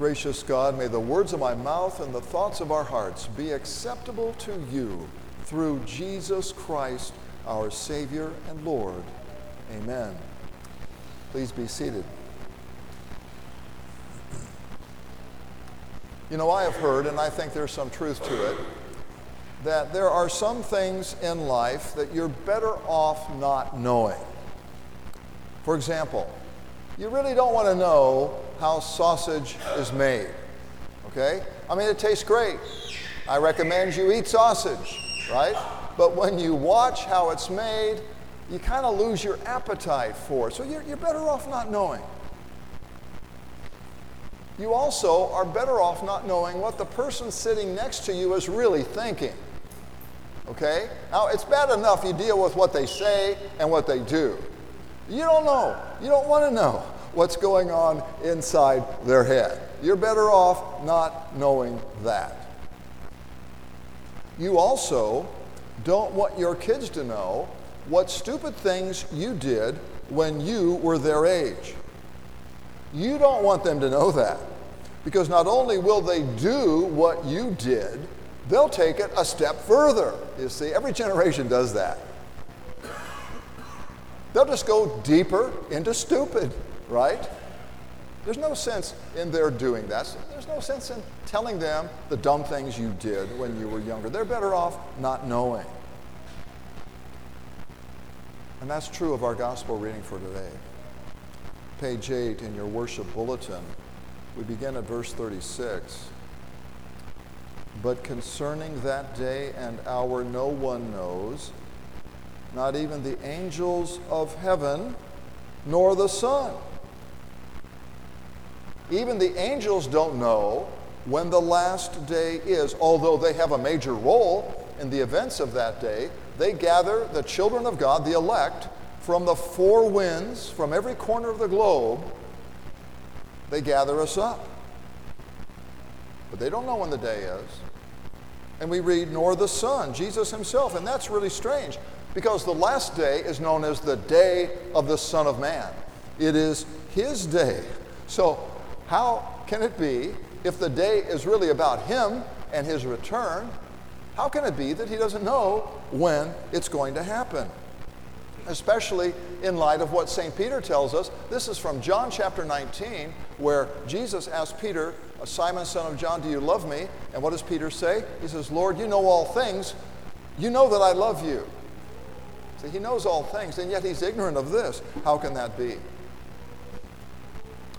Gracious God, may the words of my mouth and the thoughts of our hearts be acceptable to you through Jesus Christ, our Savior and Lord. Amen. Please be seated. You know, I have heard, and I think there's some truth to it, that there are some things in life that you're better off not knowing. For example, you really don't want to know how sausage is made. Okay? I mean, it tastes great. I recommend you eat sausage, right? But when you watch how it's made, you kind of lose your appetite for it. So you're, you're better off not knowing. You also are better off not knowing what the person sitting next to you is really thinking. Okay? Now, it's bad enough you deal with what they say and what they do. You don't know. You don't want to know what's going on inside their head. You're better off not knowing that. You also don't want your kids to know what stupid things you did when you were their age. You don't want them to know that because not only will they do what you did, they'll take it a step further. You see, every generation does that. They'll just go deeper into stupid, right? There's no sense in their doing that. There's no sense in telling them the dumb things you did when you were younger. They're better off not knowing. And that's true of our gospel reading for today. Page 8 in your worship bulletin, we begin at verse 36. But concerning that day and hour, no one knows not even the angels of heaven, nor the Son. Even the angels don't know when the last day is, although they have a major role in the events of that day. They gather the children of God, the elect, from the four winds, from every corner of the globe. They gather us up. But they don't know when the day is. And we read, nor the Son, Jesus himself. And that's really strange because the last day is known as the day of the Son of Man. It is his day. So, how can it be, if the day is really about him and his return, how can it be that he doesn't know when it's going to happen? Especially in light of what St. Peter tells us. This is from John chapter 19, where Jesus asked Peter, Simon, son of John, do you love me? And what does Peter say? He says, Lord, you know all things. You know that I love you. See, he knows all things, and yet he's ignorant of this. How can that be?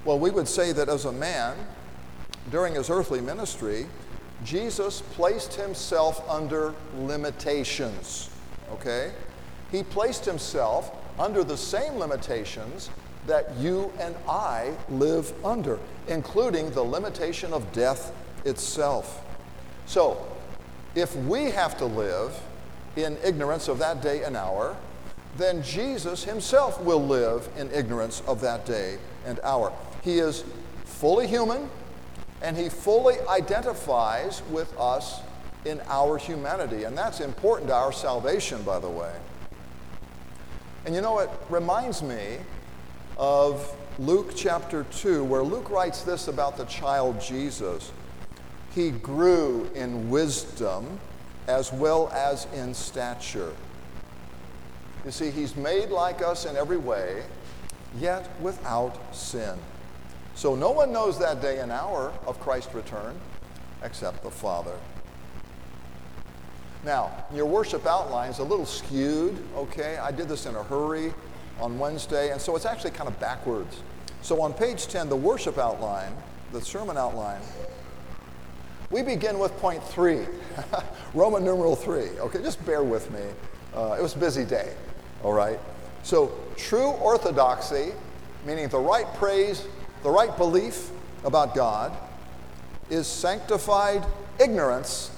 Well, we would say that as a man, during his earthly ministry, Jesus placed himself under limitations. Okay? He placed himself under the same limitations that you and I live under, including the limitation of death itself. So, if we have to live in ignorance of that day and hour, then Jesus himself will live in ignorance of that day and hour. He is fully human and he fully identifies with us in our humanity. And that's important to our salvation, by the way. And you know, it reminds me of Luke chapter 2, where Luke writes this about the child Jesus. He grew in wisdom as well as in stature. You see, he's made like us in every way, yet without sin. So no one knows that day and hour of Christ's return except the Father. Now, your worship outline is a little skewed, okay? I did this in a hurry on Wednesday, and so it's actually kind of backwards. So on page 10, the worship outline, the sermon outline, we begin with point three, Roman numeral three. Okay, just bear with me. Uh, it was a busy day, all right? So, true orthodoxy, meaning the right praise, the right belief about God, is sanctified ignorance,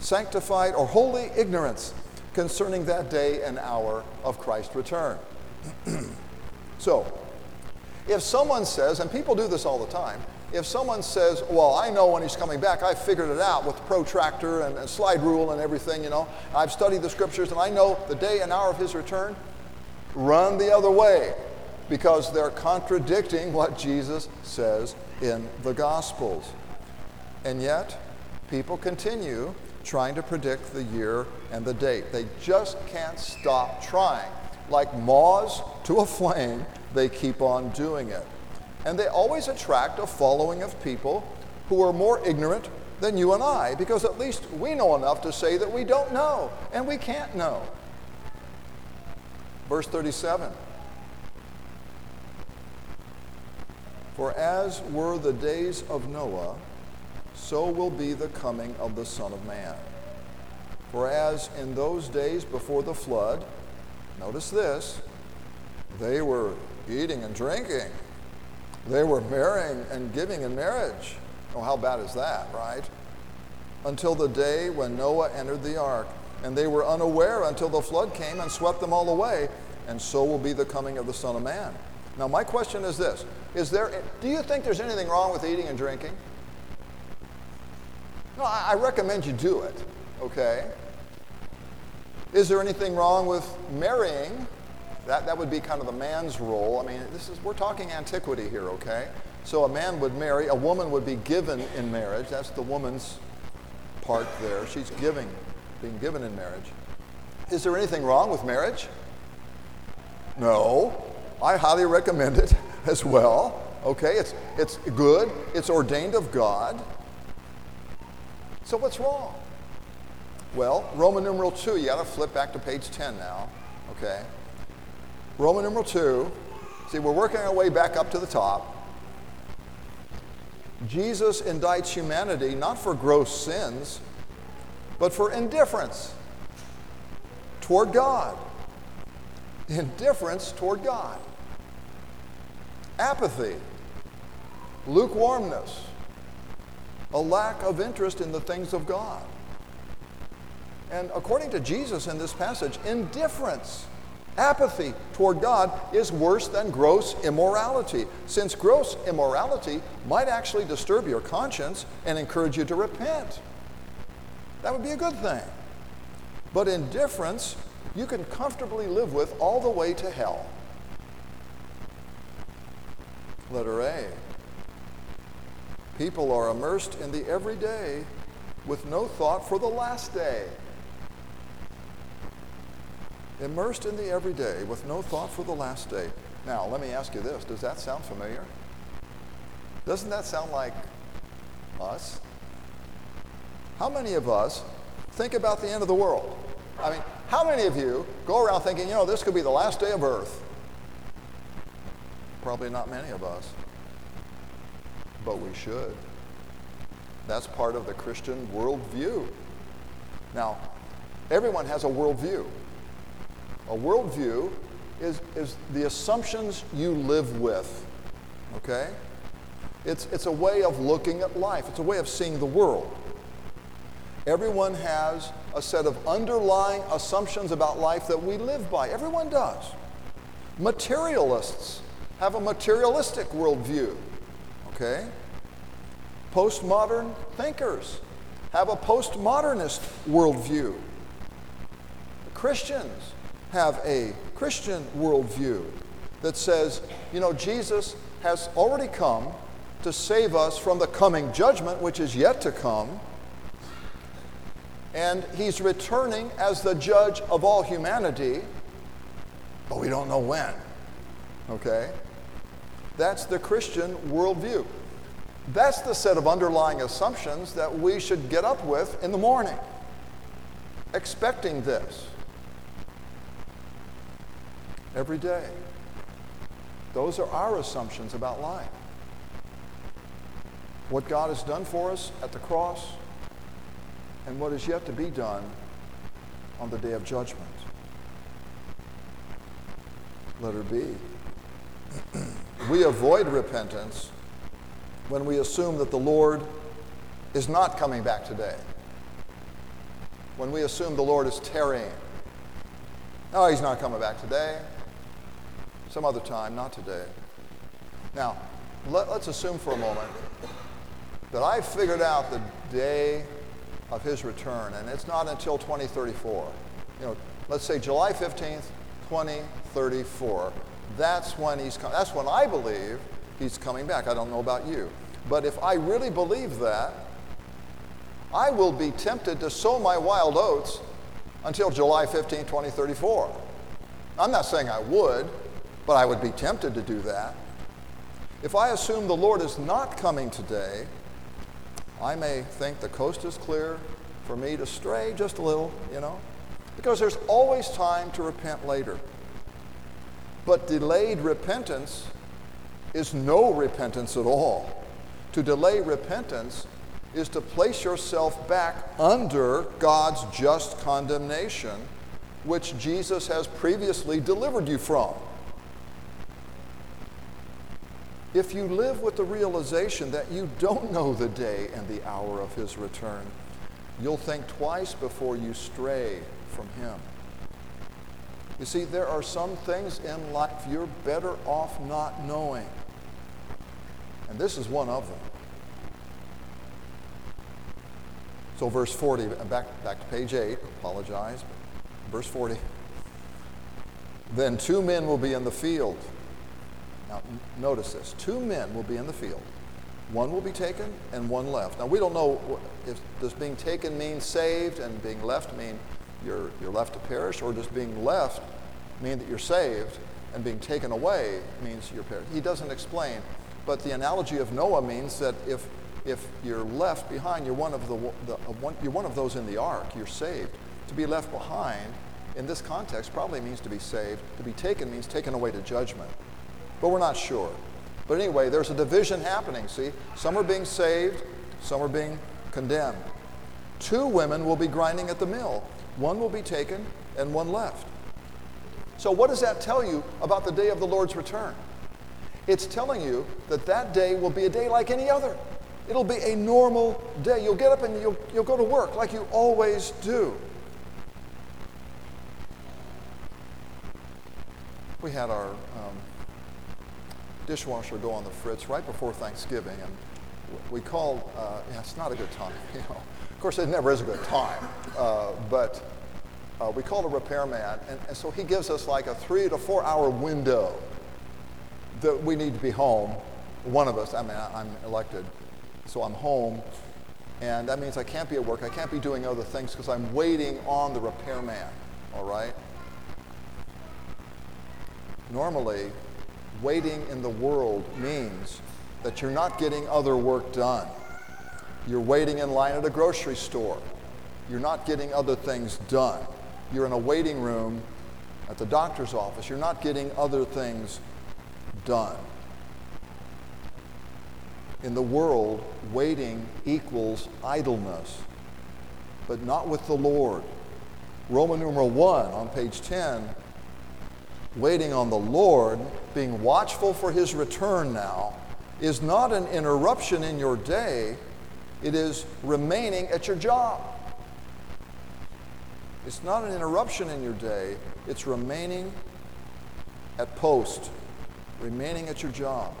sanctified or holy ignorance concerning that day and hour of Christ's return. so, if someone says, and people do this all the time, if someone says, Well, I know when he's coming back, I figured it out with the protractor and, and slide rule and everything, you know, I've studied the scriptures and I know the day and hour of his return, run the other way. Because they're contradicting what Jesus says in the Gospels. And yet, people continue trying to predict the year and the date. They just can't stop trying. Like moths to a flame, they keep on doing it. And they always attract a following of people who are more ignorant than you and I, because at least we know enough to say that we don't know and we can't know. Verse 37 For as were the days of Noah, so will be the coming of the Son of Man. For as in those days before the flood, notice this, they were eating and drinking, they were marrying and giving in marriage. Oh, how bad is that, right? Until the day when Noah entered the ark, and they were unaware until the flood came and swept them all away, and so will be the coming of the Son of Man. Now, my question is this is there, Do you think there's anything wrong with eating and drinking? No, I recommend you do it, okay? Is there anything wrong with marrying? That, that would be kind of the man's role. I mean, this is, we're talking antiquity here, okay? So a man would marry, a woman would be given in marriage. That's the woman's part there. She's giving, being given in marriage. Is there anything wrong with marriage? No. I highly recommend it as well. Okay, it's, it's good, it's ordained of God. So what's wrong? Well, Roman numeral 2, you got to flip back to page 10 now. Okay? Roman numeral 2. See, we're working our way back up to the top. Jesus indicts humanity not for gross sins, but for indifference toward God. Indifference toward God. Apathy, lukewarmness, a lack of interest in the things of God. And according to Jesus in this passage, indifference, apathy toward God is worse than gross immorality, since gross immorality might actually disturb your conscience and encourage you to repent. That would be a good thing. But indifference, you can comfortably live with all the way to hell. Letter A. People are immersed in the everyday with no thought for the last day. Immersed in the everyday with no thought for the last day. Now, let me ask you this does that sound familiar? Doesn't that sound like us? How many of us think about the end of the world? I mean, how many of you go around thinking, you know, this could be the last day of earth? Probably not many of us but we should. That's part of the Christian worldview. Now, everyone has a worldview. A worldview is, is the assumptions you live with, okay? It's, it's a way of looking at life, it's a way of seeing the world. Everyone has a set of underlying assumptions about life that we live by. Everyone does. Materialists have a materialistic worldview. Okay? Postmodern thinkers have a postmodernist worldview. Christians have a Christian worldview that says, you know, Jesus has already come to save us from the coming judgment, which is yet to come. And he's returning as the judge of all humanity, but we don't know when. Okay? That's the Christian worldview. That's the set of underlying assumptions that we should get up with in the morning, expecting this every day. Those are our assumptions about life. What God has done for us at the cross and what is yet to be done on the day of judgment. Letter B. we avoid repentance when we assume that the Lord is not coming back today. When we assume the Lord is tarrying. No, he's not coming back today. Some other time, not today. Now, let, us assume for a moment that I figured out the day of his return, and it's not until 2034. You know, let's say July 15th, 2034 that's when he's that's when I believe he's coming back. I don't know about you. But if I really believe that, I will be tempted to sow my wild oats until July 15, 2034. I'm not saying I would, but I would be tempted to do that. If I assume the Lord is not coming today, I may think the coast is clear for me to stray just a little, you know, because there's always time to repent later. But delayed repentance is no repentance at all. To delay repentance is to place yourself back under God's just condemnation, which Jesus has previously delivered you from. If you live with the realization that you don't know the day and the hour of his return, you'll think twice before you stray from him. You see, there are some things in life you're better off not knowing. And this is one of them. So, verse 40, uh, back, back to page 8, apologize. Verse 40. Then two men will be in the field. Now, notice this two men will be in the field. One will be taken and one left. Now, we don't know if does being taken mean saved and being left mean you're, you're left to perish, or does being left mean that you're saved and being taken away means you're perished? He doesn't explain. But the analogy of Noah means that if if you're left behind, you're one of, the, the uh, one, you're one of those in the ark, you're saved. To be left behind in this context probably means to be saved. To be taken means taken away to judgment. But we're not sure. But anyway, there's a division happening, see? Some are being saved, some are being condemned. Two women will be grinding at the mill. One will be taken and one left. So, what does that tell you about the day of the Lord's return? It's telling you that that day will be a day like any other. It'll be a normal day. You'll get up and you'll, you'll go to work like you always do. We had our um, dishwasher go on the fritz right before Thanksgiving, and we called, uh, yeah, it's not a good time, you know. Of course, it never is a good time, uh, but uh, we called a repairman, and, and so he gives us like a three to four hour window that we need to be home. One of us, I mean, I'm elected, so I'm home, and that means I can't be at work. I can't be doing other things because I'm waiting on the repairman, all right? Normally, waiting in the world means that you're not getting other work done. You're waiting in line at a grocery store. You're not getting other things done. You're in a waiting room at the doctor's office. You're not getting other things done in the world, waiting equals idleness, but not with the Lord. Roman numeral 1 on page 10 waiting on the Lord, being watchful for his return now, is not an interruption in your day, it is remaining at your job. It's not an interruption in your day, it's remaining at post, remaining at your job.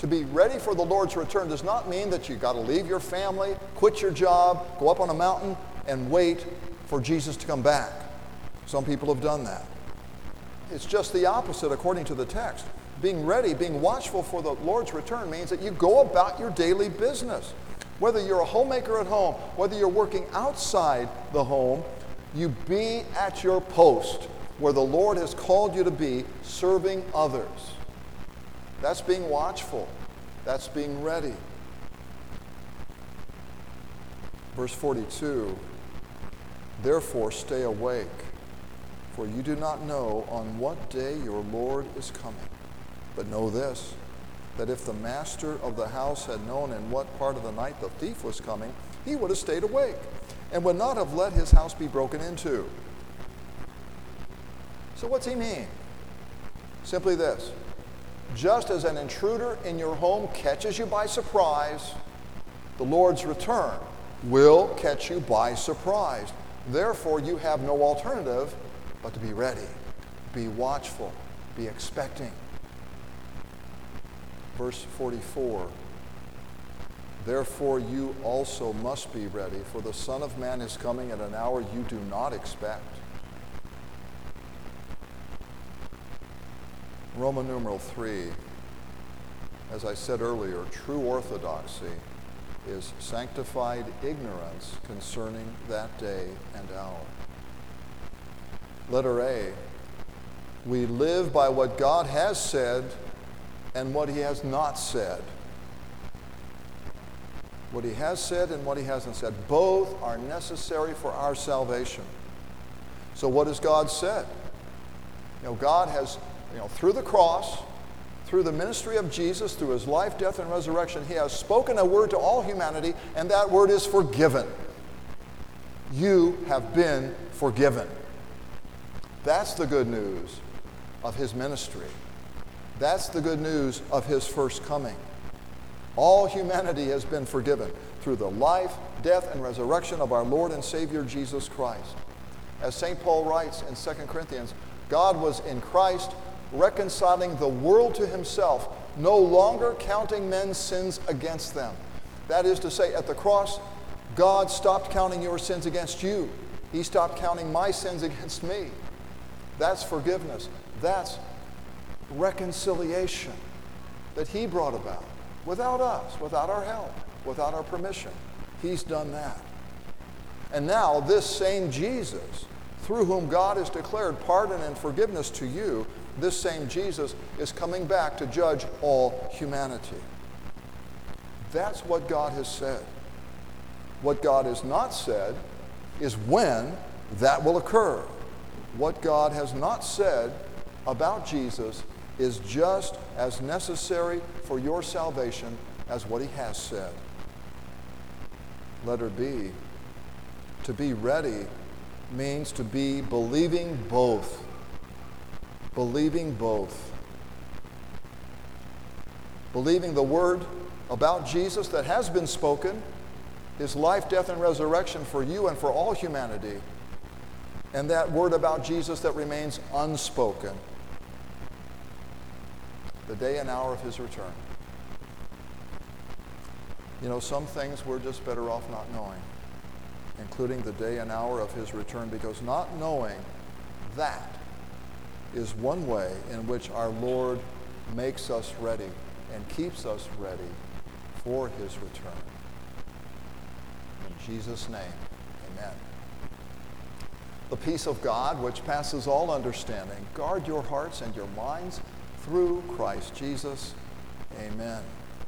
To be ready for the Lord's return does not mean that you've got to leave your family, quit your job, go up on a mountain, and wait for Jesus to come back. Some people have done that. It's just the opposite according to the text. Being ready, being watchful for the Lord's return means that you go about your daily business. Whether you're a homemaker at home, whether you're working outside the home, you be at your post where the Lord has called you to be, serving others. That's being watchful. That's being ready. Verse 42 Therefore, stay awake, for you do not know on what day your Lord is coming. But know this that if the master of the house had known in what part of the night the thief was coming, he would have stayed awake and would not have let his house be broken into. So, what's he mean? Simply this just as an intruder in your home catches you by surprise, the Lord's return will catch you by surprise. Therefore, you have no alternative but to be ready, be watchful, be expecting. Verse 44 Therefore, you also must be ready, for the Son of Man is coming at an hour you do not expect. Roman numeral 3, as I said earlier, true orthodoxy is sanctified ignorance concerning that day and hour. Letter A, we live by what God has said and what he has not said. What he has said and what he hasn't said. Both are necessary for our salvation. So, what has God said? You know, God has, you know, through the cross, through the ministry of Jesus, through his life, death, and resurrection, he has spoken a word to all humanity, and that word is forgiven. You have been forgiven. That's the good news of his ministry. That's the good news of his first coming. All humanity has been forgiven through the life, death, and resurrection of our Lord and Savior Jesus Christ. As St. Paul writes in 2 Corinthians, God was in Christ reconciling the world to himself, no longer counting men's sins against them. That is to say, at the cross, God stopped counting your sins against you. He stopped counting my sins against me. That's forgiveness. That's reconciliation that He brought about without us, without our help, without our permission. He's done that. And now, this same Jesus, through whom God has declared pardon and forgiveness to you, this same Jesus is coming back to judge all humanity. That's what God has said. What God has not said is when that will occur. What God has not said about Jesus is just as necessary for your salvation as what he has said. Letter B. To be ready means to be believing both. Believing both. Believing the word about Jesus that has been spoken, his life, death, and resurrection for you and for all humanity, and that word about Jesus that remains unspoken the day and hour of his return. You know, some things we're just better off not knowing, including the day and hour of his return, because not knowing that is one way in which our Lord makes us ready and keeps us ready for his return. In Jesus' name, amen. The peace of God, which passes all understanding, guard your hearts and your minds through Christ Jesus. Amen.